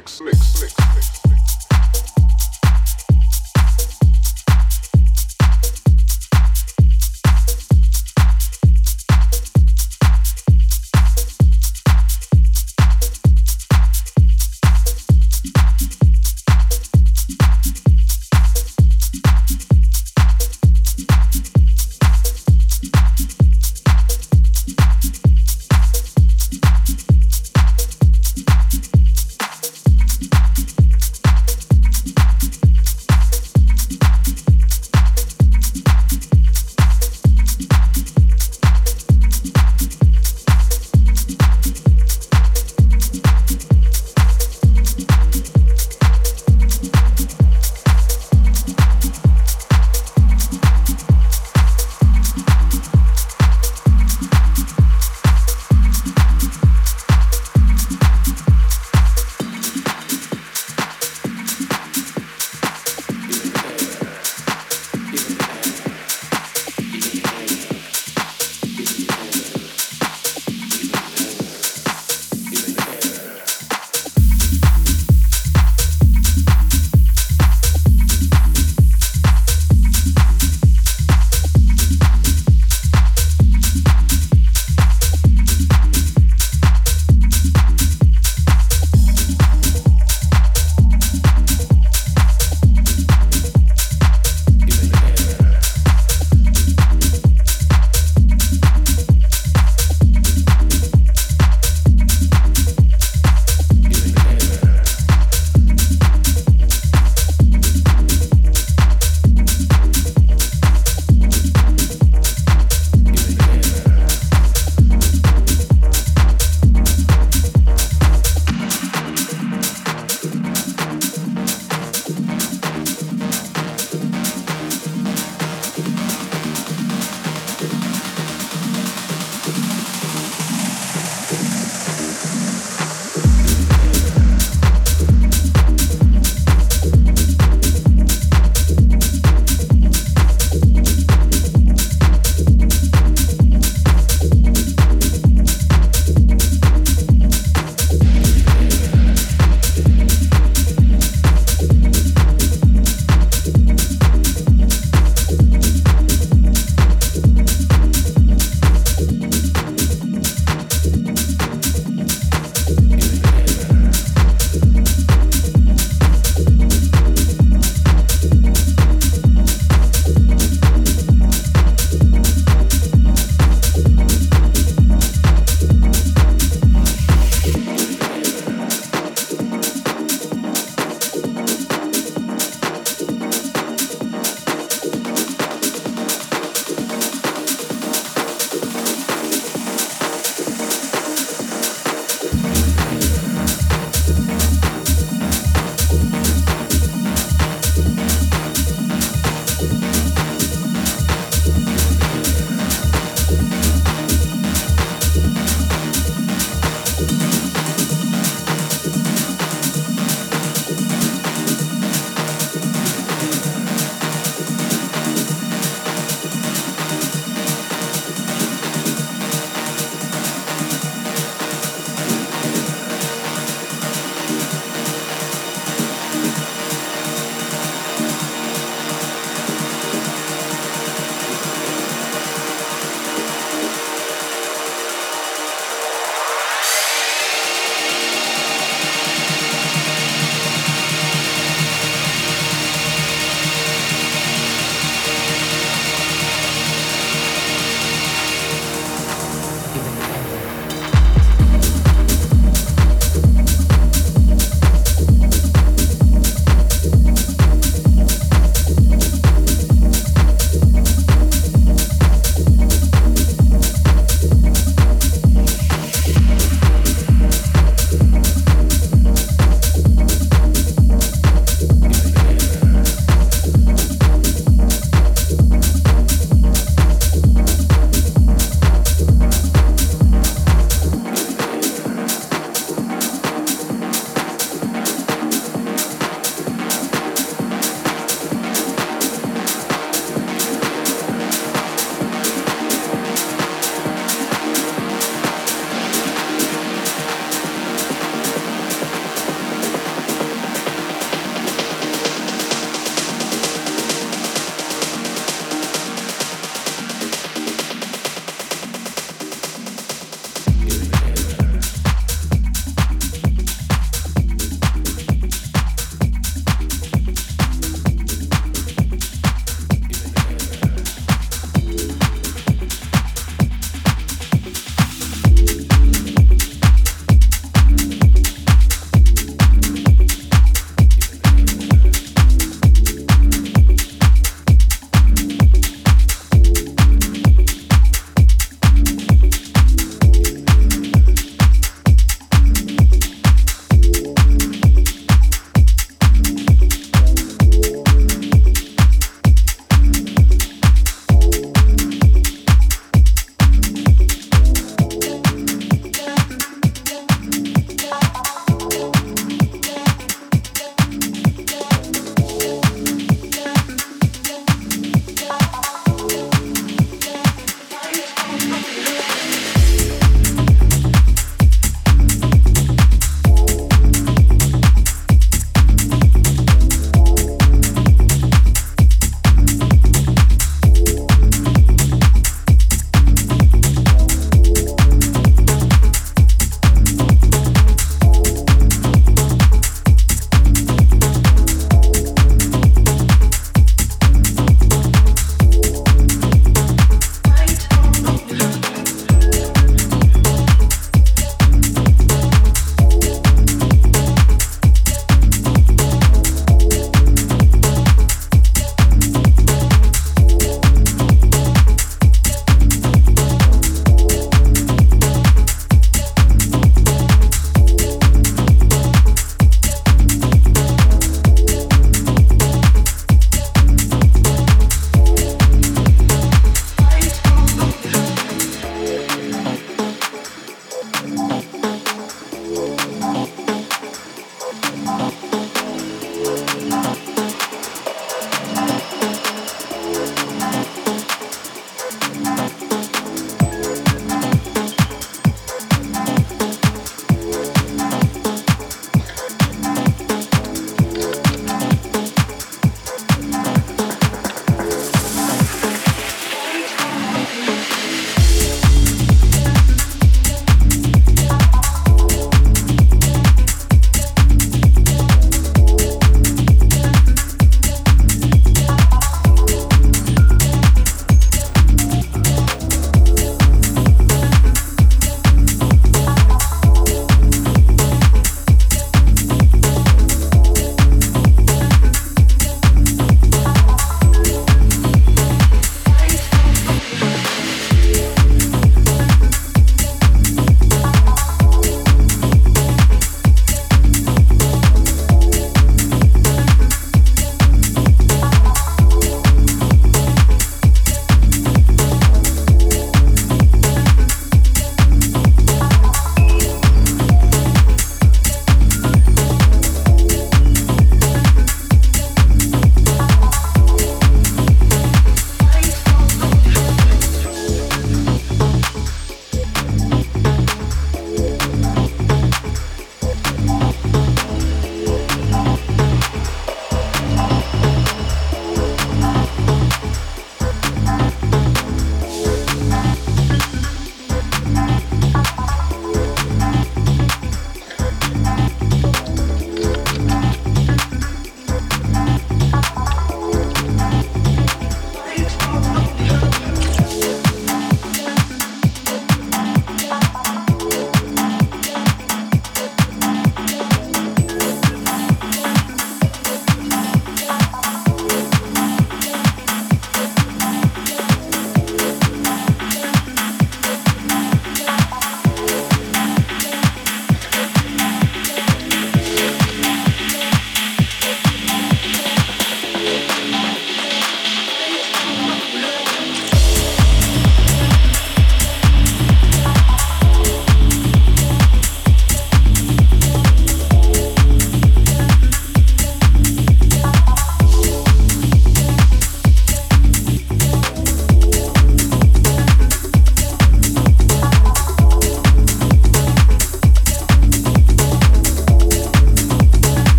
mix, mix, mix.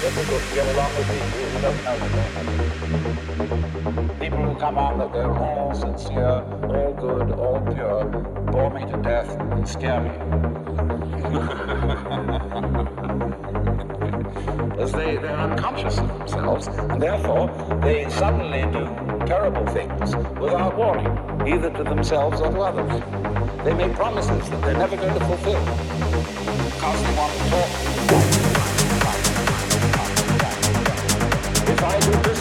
Difficult to get along with people who don't know me. People who come on that they're all sincere, all good, all pure, bore me to death and scare me. As they, they're unconscious of themselves, and therefore they suddenly do terrible things without warning, either to themselves or to others. They make promises that they're never going to fulfill because they want to talk. vai do